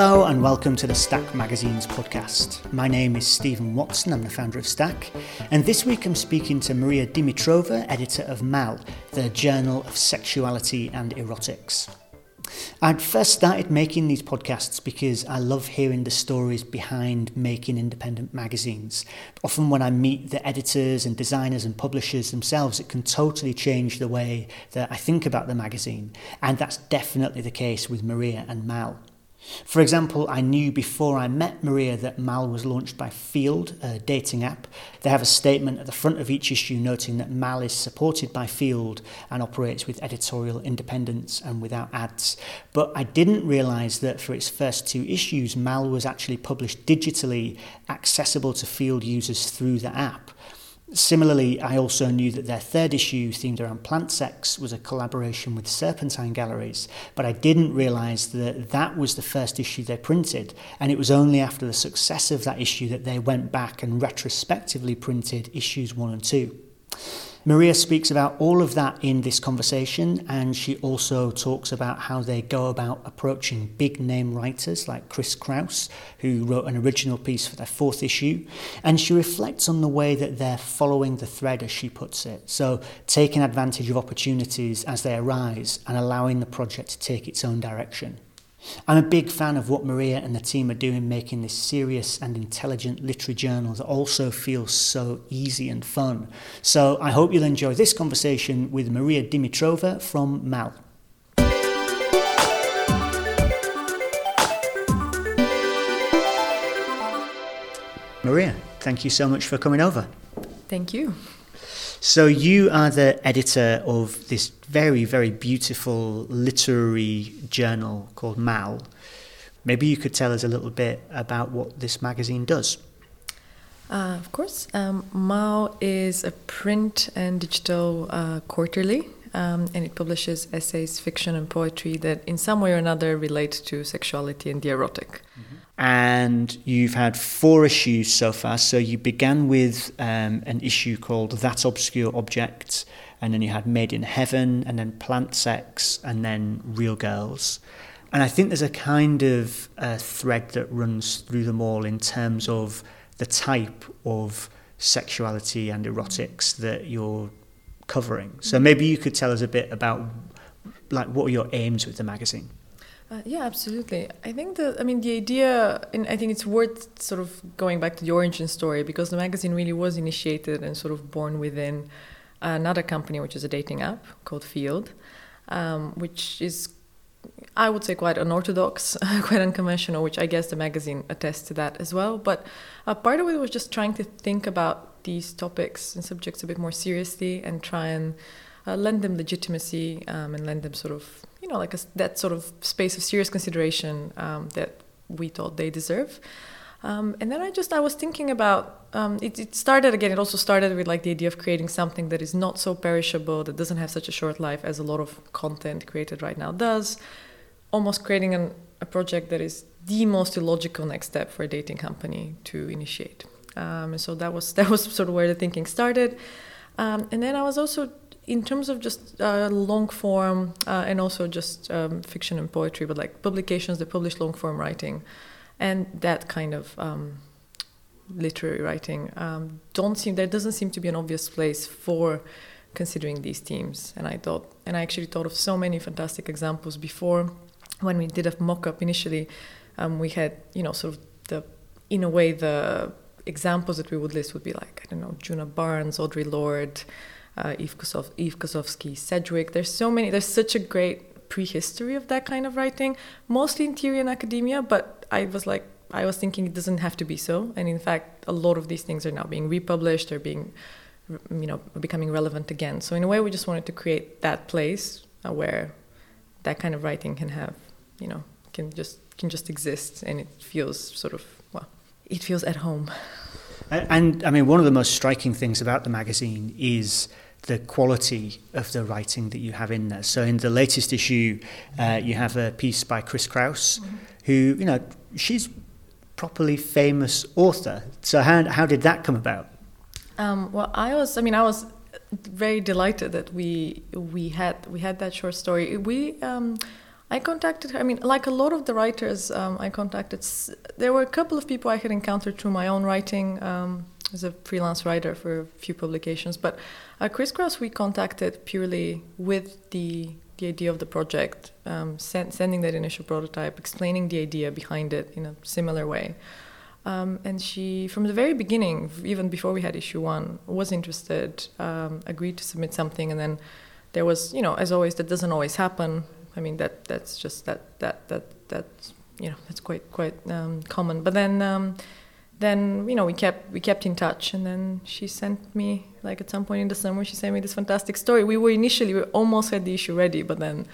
Hello and welcome to the Stack Magazine's podcast. My name is Stephen Watson, I'm the founder of Stack, and this week I'm speaking to Maria Dimitrova, editor of Mal, the Journal of Sexuality and Erotics. I'd first started making these podcasts because I love hearing the stories behind making independent magazines. Often, when I meet the editors and designers and publishers themselves, it can totally change the way that I think about the magazine, and that's definitely the case with Maria and Mal. For example, I knew before I met Maria that Mal was launched by Feeld, a dating app. They have a statement at the front of each issue noting that Mal is supported by Feeld and operates with editorial independence and without ads. But I didn't realise that for its first two issues, Mal was actually published digitally, accessible to Feeld users through the app. Similarly, I also knew that their third issue, themed around plant sex, was a collaboration with Serpentine Galleries, but I didn't realise that that was the first issue they printed, and it was only after the success of that issue that they went back and retrospectively printed issues one and two. Maria speaks about all of that in this conversation, and she also talks about how they go about approaching big name writers like Chris Kraus, who wrote an original piece for their fourth issue. And she reflects on the way that they're following the thread, as she puts it. So, taking advantage of opportunities as they arise and allowing the project to take its own direction. I'm a big fan of what Maria and the team are doing, making this serious and intelligent literary journal that also feels so easy and fun. So I hope you'll enjoy this conversation with Maria Dimitrova from Mal. Maria, thank you so much for coming over. Thank you. So you are the editor of this very, very beautiful literary journal called Mal. Maybe you could tell us a little bit about what this magazine does. Uh, of course. Um, Mal is a print and digital uh, quarterly, um, and it publishes essays, fiction, and poetry that, in some way or another, relate to sexuality and the erotic. Mm-hmm and you've had four issues so far. So you began with um, an issue called That Obscure Object, and then you had Made in Heaven, and then Plant Sex, and then Real Girls. And I think there's a kind of uh, thread that runs through them all in terms of the type of sexuality and erotics that you're covering. So maybe you could tell us a bit about like what are your aims with the magazine? Uh, yeah, absolutely. I think the, I mean, the idea, and I think it's worth sort of going back to the origin story because the magazine really was initiated and sort of born within another company, which is a dating app called Feeld, um, which is, I would say, quite unorthodox, quite unconventional, which I guess the magazine attests to that as well. But uh, part of it was just trying to think about these topics and subjects a bit more seriously and try and uh, lend them legitimacy um, and lend them sort of you know like a, that sort of space of serious consideration um, that we thought they deserve. Um, and then I just I was thinking about um, it, it, started again. It also started with like the idea of creating something that is not so perishable, that doesn't have such a short life as a lot of content created right now does. Almost creating an, a project that is the most illogical next step for a dating company to initiate. Um, and so that was that was sort of where the thinking started. Um, and then I was also in terms of just uh, long form uh, and also just um, fiction and poetry, but like publications that publish long form writing and that kind of um, literary writing um, don't seem there doesn't seem to be an obvious place for considering these themes. And I thought, and I actually thought of so many fantastic examples before when we did a mock-up initially. Um, we had, you know, sort of the in a way the examples that we would list would be like I don't know, Djuna Barnes, Audre Lorde uh, Eve, Kosov- Eve Kosofsky, Sedgwick. There's so many. There's such a great prehistory of that kind of writing, mostly in theory and academia. But I was like, I was thinking it doesn't have to be so. And in fact, a lot of these things are now being republished. They're being, you know, becoming relevant again. So in a way, we just wanted to create that place uh, where that kind of writing can have, you know, can just can just exist, and it feels sort of well, it feels at home. And, and I mean, one of the most striking things about the magazine is the quality of the writing that you have in there. So in the latest issue, uh, you have a piece by Chris Kraus, mm-hmm. who you know she's properly famous author. So how how did that come about? Um, well, I was. I mean, I was very delighted that we we had we had that short story. We. Um, I contacted her. I mean, like a lot of the writers, um, I contacted. There were a couple of people I had encountered through my own writing um, as a freelance writer for a few publications. But Chris Kraus, we contacted purely with the the idea of the project, um, send, sending that initial prototype, explaining the idea behind it in a similar way. Um, and she, from the very beginning, even before we had issue one, was interested, um, agreed to submit something, and then there was, you know, as always, that doesn't always happen. I mean, that that's just that that that that you know that's quite quite um, common. But then um, then you know we kept we kept in touch, and then she sent me like at some point in the summer she sent me this fantastic story. We were initially we almost had the issue ready, but then.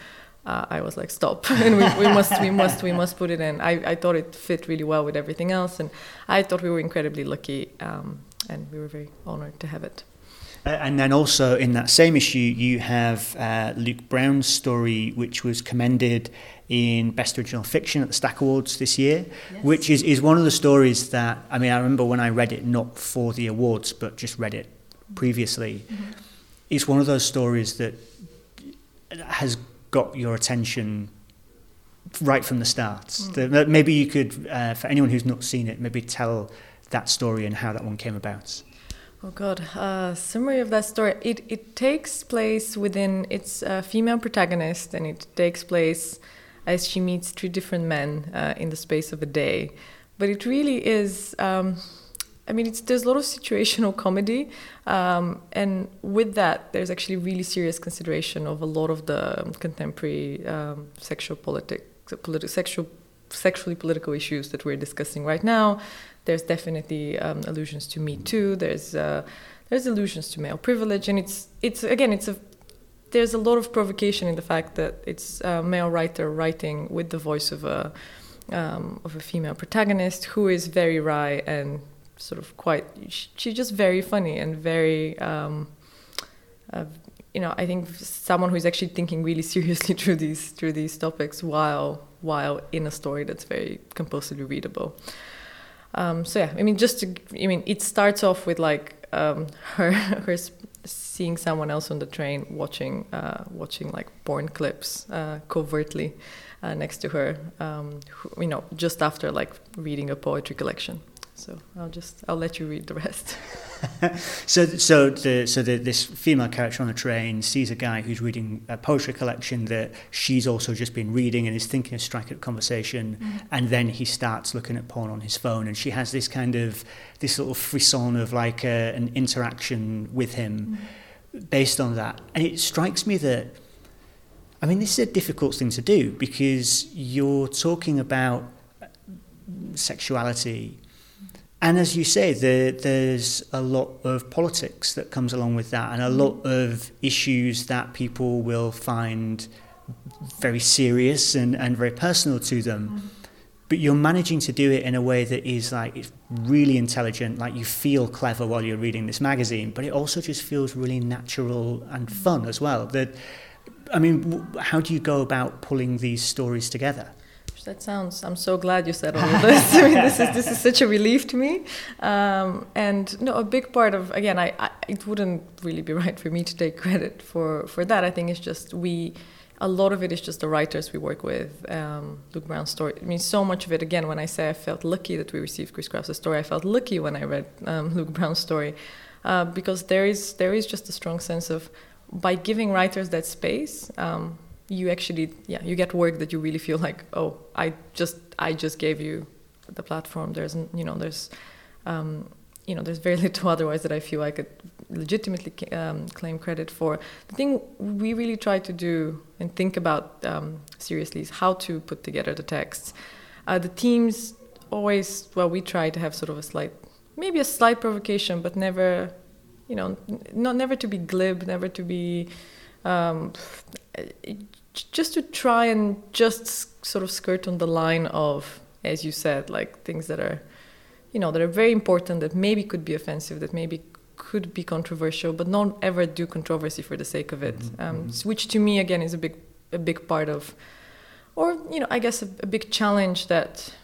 Uh, I was like, stop, and we, we, must, we must, we must put it in. I, I thought it fit really well with everything else, and I thought we were incredibly lucky, um, and we were very honored to have it. Uh, and then also in that same issue, you have uh, Luke Brown's story, which was commended in Best Original Fiction at the Stack Awards this year, yes. which is, is one of the stories that, I mean, I remember when I read it, not for the awards, but just read it previously. Mm-hmm. It's one of those stories that has got your attention right from the start. Mm. The, maybe you could, uh, for anyone who's not seen it, maybe tell that story and how that one came about. Oh God! Uh, summary of that story. It it takes place within its female protagonist, and it takes place as she meets three different men uh, in the space of a day. But it really is. Um, I mean, it's, there's a lot of situational comedy, um, and with that, there's actually really serious consideration of a lot of the contemporary um, sexual politics, politi- sexual, sexually political issues that we're discussing right now there's definitely um, allusions to Me Too. There's uh, there's allusions to male privilege, and it's it's again it's a there's a lot of provocation in the fact that it's a male writer writing with the voice of a um, of a female protagonist who is very wry and sort of quite she's just very funny and very um, uh, you know I think someone who's actually thinking really seriously through these through these topics while while in a story that's very compulsively readable. Um, so yeah, I mean, just to, I mean, it starts off with like um, her her seeing someone else on the train watching uh, watching like porn clips uh, covertly uh, next to her, um, who, you know, just after like reading a poetry collection. So I'll just I'll let you read the rest. so so the so the, this female character on the train sees a guy who's reading a poetry collection that she's also just been reading and is thinking of striking up conversation, mm. and then he starts looking at porn on his phone, and she has this kind of this little frisson of like a, an interaction with him mm. based on that, and it strikes me that. I mean, this is a difficult thing to do because you're talking about sexuality and as you say, the, there's a lot of politics that comes along with that, and a lot of issues that people will find very serious and, and very personal to them. Mm. But you're managing to do it in a way that is like it's really intelligent, like you feel clever while you're reading this magazine, but it also just feels really natural and fun as well. That, I mean, how do you go about pulling these stories together? That sounds. I'm so glad you said all of this. I mean, this is this is such a relief to me. Um, and no, a big part of again, I, I, it wouldn't really be right for me to take credit for for that. I think it's just we. A lot of it is just the writers we work with. Um, Luke Brown's story. I mean, so much of it. Again, when I say I felt lucky that we received Chris Kraus's story, I felt lucky when I read um, Luke Brown's story, uh, because there is there is just a strong sense of by giving writers that space. Um, you actually yeah you get work that you really feel like oh i just i just gave you the platform. There's you know there's um, you know there's very little otherwise that i feel i could legitimately um, claim credit for. The thing we really try to do and think about um, seriously is how to put together the texts. Uh, the teams always well we try to have sort of a slight maybe a slight provocation but never you know not never to be glib never to be um, just to try and just sort of skirt on the line of, as you said, like things that are, you know, that are very important, that maybe could be offensive, that maybe could be controversial, but not ever do controversy for the sake of it. Mm-hmm. Um, mm-hmm. which to me, again, is a big, a big part of, or you know, I guess a, a big challenge that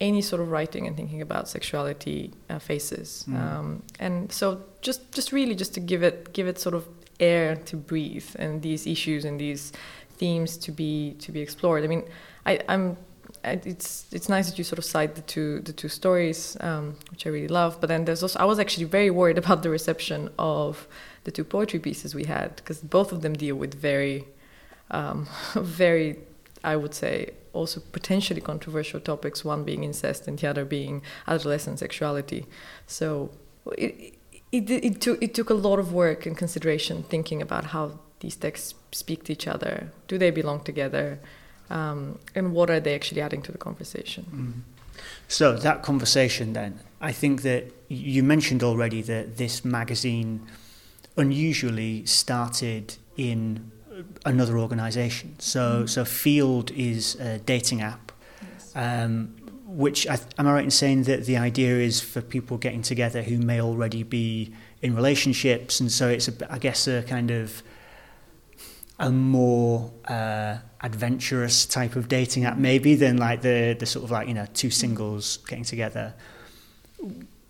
any sort of writing and thinking about sexuality uh, faces. Mm. Um, and so, just, just really, just to give it, give it sort of air to breathe, and these issues and these themes to be to be explored. I mean, I, I'm it's it's nice that you sort of cite the two the two stories, um, which I really love. But then there's also I was actually very worried about the reception of the two poetry pieces we had because both of them deal with very, um, very, I would say, also potentially controversial topics. One being incest and the other being adolescent sexuality. So it it, it took it took a lot of work and consideration thinking about how these texts speak to each other. Do they belong together? um, and what are they actually adding to the conversation. Mm. So that conversation then, I think that you mentioned already that this magazine unusually started in another organisation. So mm. so Feeld is a dating app. Yes. Um, which I, am I right in saying that the idea is for people getting together who may already be in relationships, and so it's a, I guess a kind of a more uh, adventurous type of dating app maybe than like the the sort of like you know two singles getting together.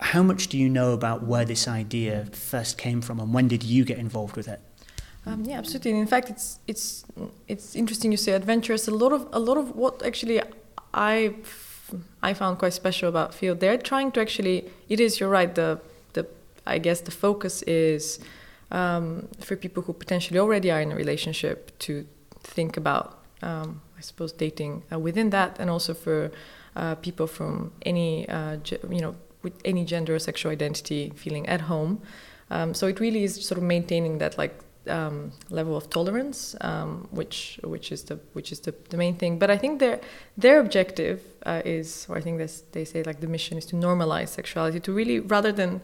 How much do you know about where this idea first came from and when did you get involved with it? Um, yeah absolutely. And in fact it's it's it's interesting you say adventurous. A lot of a lot of what actually i i found quite special about Feeld they're trying to actually it is you're right the the i guess the focus is um, for people who potentially already are in a relationship to think about um, I suppose, dating uh, within that, and also for uh, people from any, uh, ge- you know, with any gender or sexual identity feeling at home. Um, so it really is sort of maintaining that like um, level of tolerance, um, which which is the which is the, the main thing. But I think their their objective uh, is, or I think this, they say like the mission is to normalize sexuality, to really rather than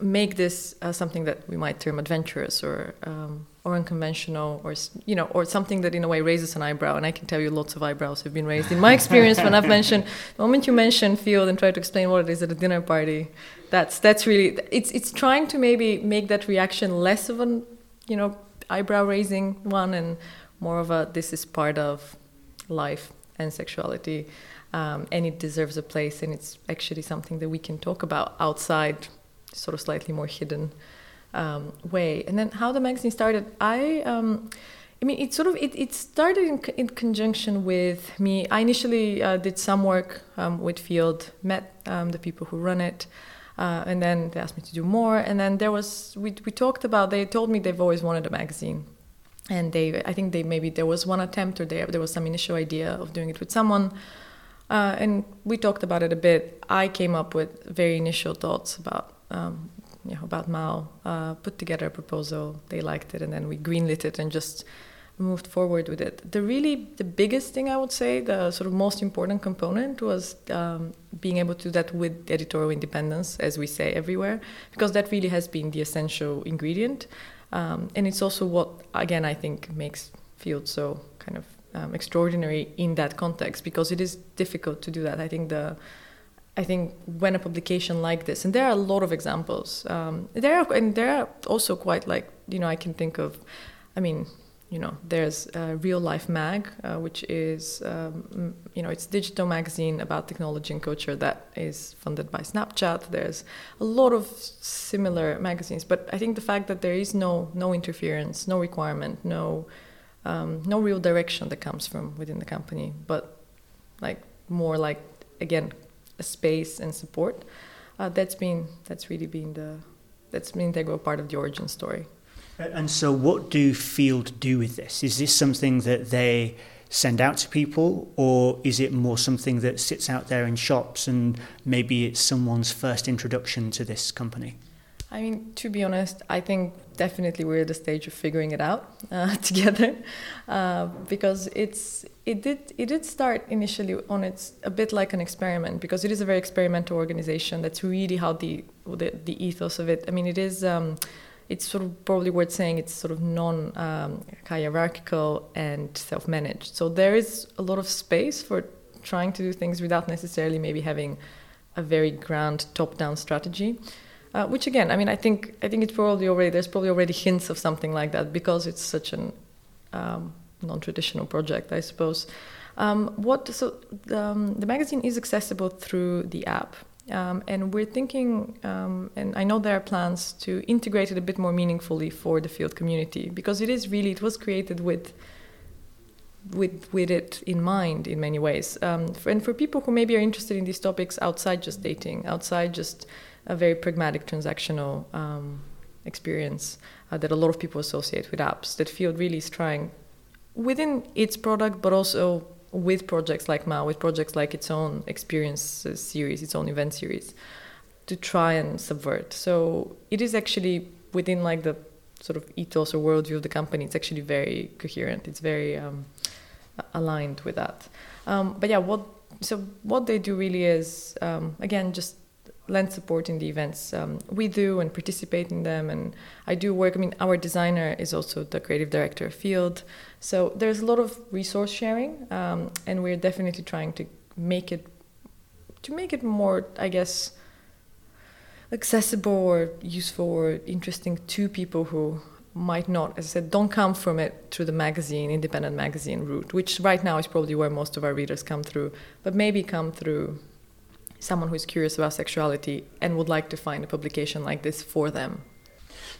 make this uh, something that we might term adventurous or um, or unconventional or you know or something that in a way raises an eyebrow and i can tell you lots of eyebrows have been raised in my experience when i've mentioned the moment you mention Feeld and try to explain what it is at a dinner party that's that's really it's it's trying to maybe make that reaction less of an you know eyebrow raising one and more of a this is part of life and sexuality um, and it deserves a place and it's actually something that we can talk about outside sort of slightly more hidden um, way. And then how the magazine started, I. Um, I mean, it sort of it, it started in, in conjunction with me. I initially uh, did some work um, with Feeld, met um, the people who run it, uh, and then they asked me to do more. And then there was we we talked about. They told me they've always wanted a magazine, and they I think they maybe there was one attempt or there there was some initial idea of doing it with someone. Uh, and we talked about it a bit. I came up with very initial thoughts about um, you know, about Mal, uh, put together a proposal. They liked it, and then we greenlit it and just moved forward with it. The really the biggest thing I would say, the sort of most important component was um, being able to do that with editorial independence, as we say everywhere, because that really has been the essential ingredient, um, and it's also what again I think makes Feeld so kind of um, extraordinary in that context because it is difficult to do that. I think the I think when a publication like this, and there are a lot of examples. Um, there are, and there are also quite like you know I can think of, I mean, you know, there's uh, Real Life Mag, uh, which is um, you know it's digital magazine about technology and culture that is funded by Snapchat. There's a lot of similar magazines, but I think the fact that there is no no interference, no requirement, no um, no real direction that comes from within the company, but like more like again a space and support. Uh, that's been that's really been the that's been integral part of the origin story. And so, what do Feeld do with this? Is this something that they send out to people, or is it more something that sits out there in shops and maybe it's someone's first introduction to this company? I mean, to be honest, I think definitely we're at the stage of figuring it out uh, together, uh, because it's it did it did start initially on its a bit like an experiment because it is a very experimental organization. That's really how the the, the ethos of it. I mean, it is. Um, it's sort of probably worth saying it's sort of non um, hierarchical and self managed. So there is a lot of space for trying to do things without necessarily maybe having a very grand top down strategy. Uh, which again, I mean, I think I think it's probably already there's probably already hints of something like that because it's such an um, non-traditional project, I suppose. Um, what so um, the magazine is accessible through the app, um, and we're thinking, um, and I know there are plans to integrate it a bit more meaningfully for the Feeld community because it is really it was created with with with it in mind in many ways. Um, for, and for people who maybe are interested in these topics outside just dating, outside just a very pragmatic transactional um, experience uh, that a lot of people associate with apps, that Feeld really is trying within its product, but also with projects like Mal, with projects like its own experience series, its own event series, to try and subvert. So it is actually within like the sort of ethos or worldview of the company. It's actually very coherent. It's very um, aligned with that. Um, but yeah, what so what they do really is um, again just lend support in the events um, we do and participate in them. And I do work. I mean, our designer is also the creative director of Feeld, so there's a lot of resource sharing, um, and we're definitely trying to make it to make it more, I guess accessible or useful or interesting to people who might not, as I said, don't come from it through the magazine, independent magazine route, which right now is probably where most of our readers come through, but maybe come through someone who's curious about sexuality and would like to find a publication like this for them.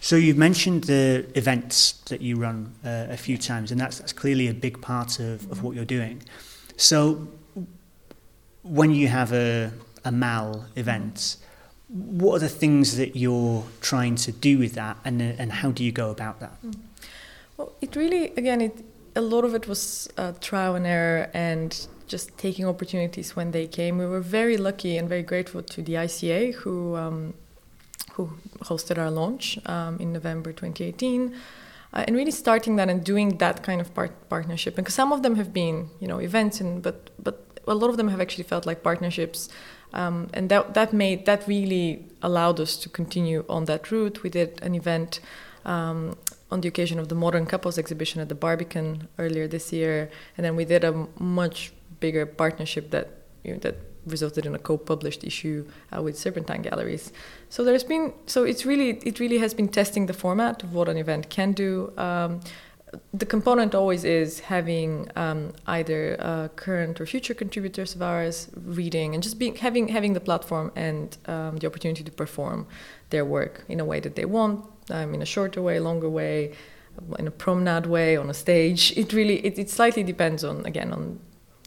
So you've mentioned the events that you run uh, a few times, and that's, that's clearly a big part of, of what you're doing. So when you have a, a MAL event, what are the things that you're trying to do with that, and and how do you go about that? Hmm. Well, it really again it a lot of it was uh, trial and error and just taking opportunities when they came. We were very lucky and very grateful to the ICA who um, who hosted our launch um, in November 2018. Uh, and really starting that and doing that kind of part- partnership because some of them have been you know events and but but a lot of them have actually felt like partnerships um, and that that made that really allowed us to continue on that route. We did an event um, on the occasion of the Modern Couples exhibition at the Barbican earlier this year, and then we did a much bigger partnership that you know, that resulted in a co-published issue uh, with Serpentine Galleries. So there's been so it's really it really has been testing the format of what an event can do. Um, the component always is having um, either uh, current or future contributors of ours reading and just being having having the platform and um, the opportunity to perform their work in a way that they want, um, in a shorter way, longer way, in a promenade way, on a stage. It really it, it slightly depends on again on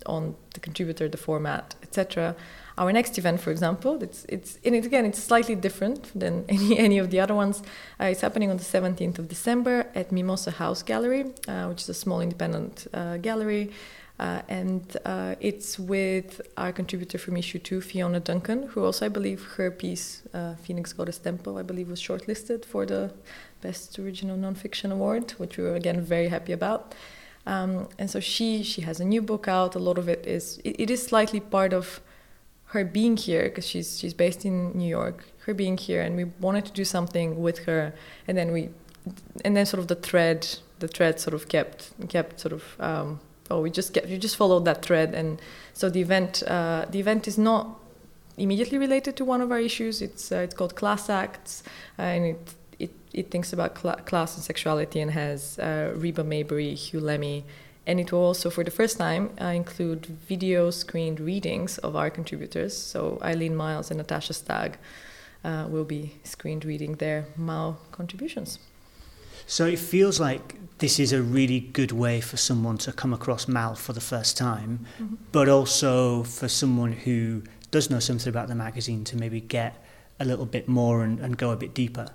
on the contributor, the format, etc. Our next event, for example, it's it's and it, again it's slightly different than any any of the other ones. Uh, it's happening on the 17th of December at Mimosa House Gallery, uh, which is a small independent uh, gallery. Uh, and uh, it's with our contributor from issue two, Fiona Duncan, who also, I believe, her piece, uh, Phoenix Goddess Temple, I believe, was shortlisted for the Best Original Nonfiction Award, which we were again very happy about. Um, and so she she has a new book out. A lot of it is it, it is slightly part of her being here because she's she's based in New York. Her being here, and we wanted to do something with her, and then we, and then sort of the thread, the thread sort of kept kept sort of. Um, oh, we just get we just followed that thread, and so the event uh, the event is not immediately related to one of our issues. It's uh, it's called Class Acts, uh, and it it it thinks about cl- class and sexuality and has uh, Reba Maybury, Huw Lemmey, and it will also, for the first time, uh, include video screened readings of our contributors. So Eileen Myles and Natasha Stagg uh, will be screened reading their Mal contributions. So it feels like this is a really good way for someone to come across Mal for the first time, mm-hmm. but also for someone who does know something about the magazine to maybe get a little bit more and, and go a bit deeper.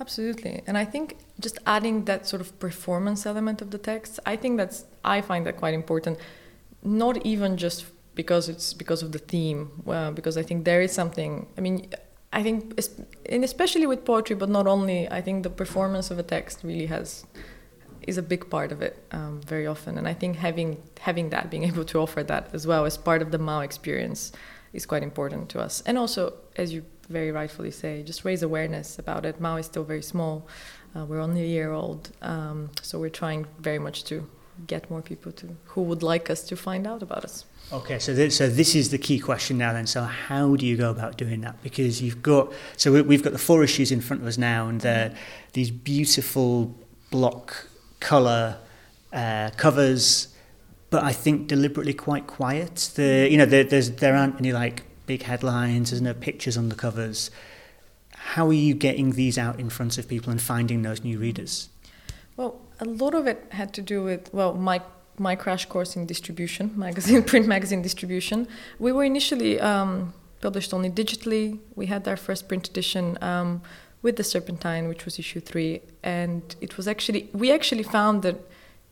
Absolutely. And I think just adding that sort of performance element of the text, I think that's I find that quite important. Not even just because it's because of the theme, uh, because I think there is something. I mean, I think, and especially with poetry, but not only. I think the performance of a text really has is a big part of it um, very often, and I think having having that, being able to offer that as well as part of the Mal experience, is quite important to us. And also, as you very rightfully say, just raise awareness about it. Mal is still very small. Uh, we're only a year old, um, so we're trying very much to get more people to who would like us to find out about us. Okay, so this, so this is the key question now. Then, so how do you go about doing that? Because you've got so we, we've got the four issues in front of us now, and they're these beautiful block color uh, covers, but I think deliberately quite quiet. The you know there, there's there aren't any like big headlines, there's no pictures on the covers. How are you getting these out in front of people and finding those new readers? Well, a lot of it had to do with well, my my crash course in distribution, magazine, print magazine distribution. We were initially um, published only digitally. We had our first print edition um, with the Serpentine, which was issue three, and it was actually we actually found that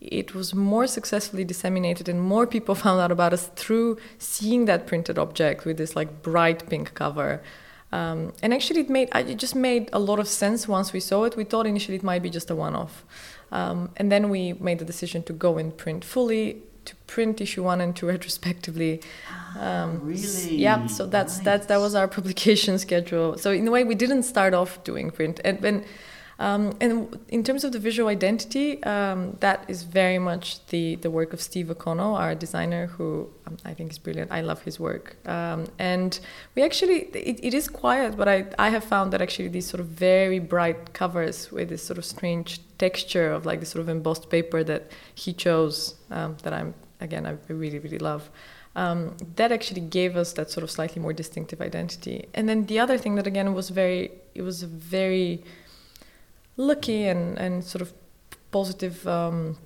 it was more successfully disseminated and more people found out about us through seeing that printed object with this like bright pink cover. Um, and actually, it made it just made a lot of sense once we saw it. We thought initially it might be just a one-off, um, and then we made the decision to go and print fully, to print issue one and two retrospectively. Um, really? Yeah. So that's nice. that's that was our publication schedule. So in a way, we didn't start off doing print, and when um, and in terms of the visual identity, um, that is very much the, the work of Steve O'Connell, our designer, who um, I think is brilliant. I love his work. Um, and we actually, it, it is quiet, but I, I have found that actually these sort of very bright covers with this sort of strange texture of like this sort of embossed paper that he chose, um, that I'm, again, I really, really love. Um, that actually gave us that sort of slightly more distinctive identity. And then the other thing that again was very, it was very lucky and, and sort of positive um,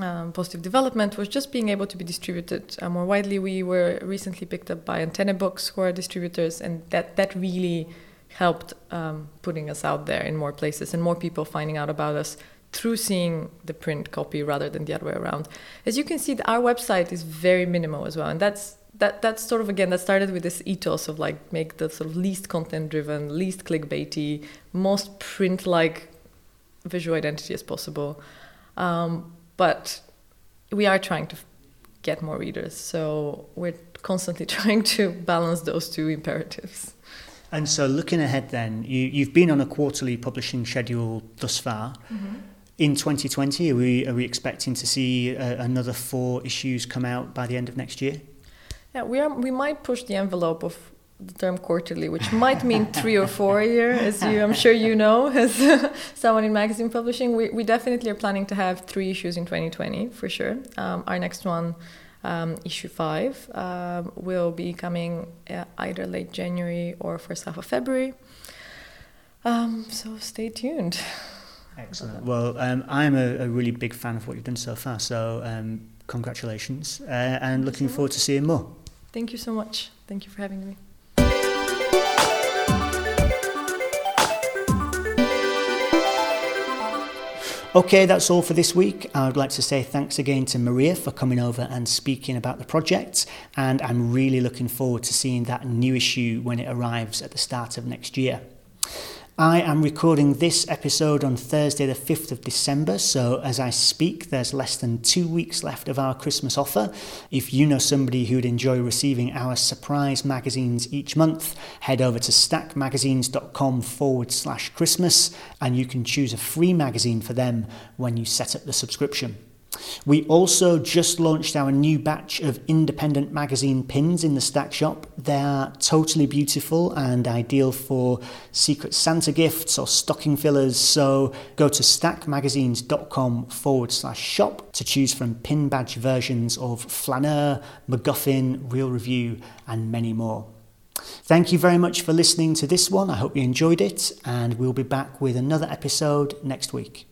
um, positive development was just being able to be distributed uh, more widely. We were recently picked up by Antenne Books, who are distributors, and that that really helped um, putting us out there in more places and more people finding out about us through seeing the print copy rather than the other way around. As you can see, our website is very minimal as well, and that's that that's sort of again that started with this ethos of like make the sort of least content driven, least clickbaity, most print like visual identity as possible. Um, but we are trying to get more readers, so we're constantly trying to balance those two imperatives. And so, looking ahead, then you, you've been on a quarterly publishing schedule thus far. Mm-hmm. In 2020, are we are we expecting to see uh, another four issues come out by the end of next year? Yeah, we are. We might push the envelope of the term quarterly, which might mean three or four a year, as you, I'm sure you know, as someone in magazine publishing. We, we definitely are planning to have three issues in 2020 for sure. Um, our next one, um, issue five, um, will be coming uh, either late January or first half of February. Um, so stay tuned. Excellent. Well, um, I'm a, a, really big fan of what you've done so far. So um, congratulations, uh, and looking so forward to seeing more. Thank you so much. Thank you for having me. Okay, that's all for this week. I would like to say thanks again to Maria for coming over and speaking about the project, and I'm really looking forward to seeing that new issue when it arrives at the start of next year. I am recording this episode on Thursday, the 5th of December, so as I speak, there's less than two weeks left of our Christmas offer. If you know somebody who'd enjoy receiving our surprise magazines each month, head over to stackmagazines.com forward slash Christmas and you can choose a free magazine for them when you set up the subscription. We also just launched our new batch of independent magazine pins in the Stack shop. They are totally beautiful and ideal for Secret Santa gifts or stocking fillers. So go to stackmagazines.com forward slash shop to choose from pin badge versions of Flaneur, MacGuffin, Real Review, and many more. Thank you very much for listening to this one. I hope you enjoyed it, and we'll be back with another episode next week.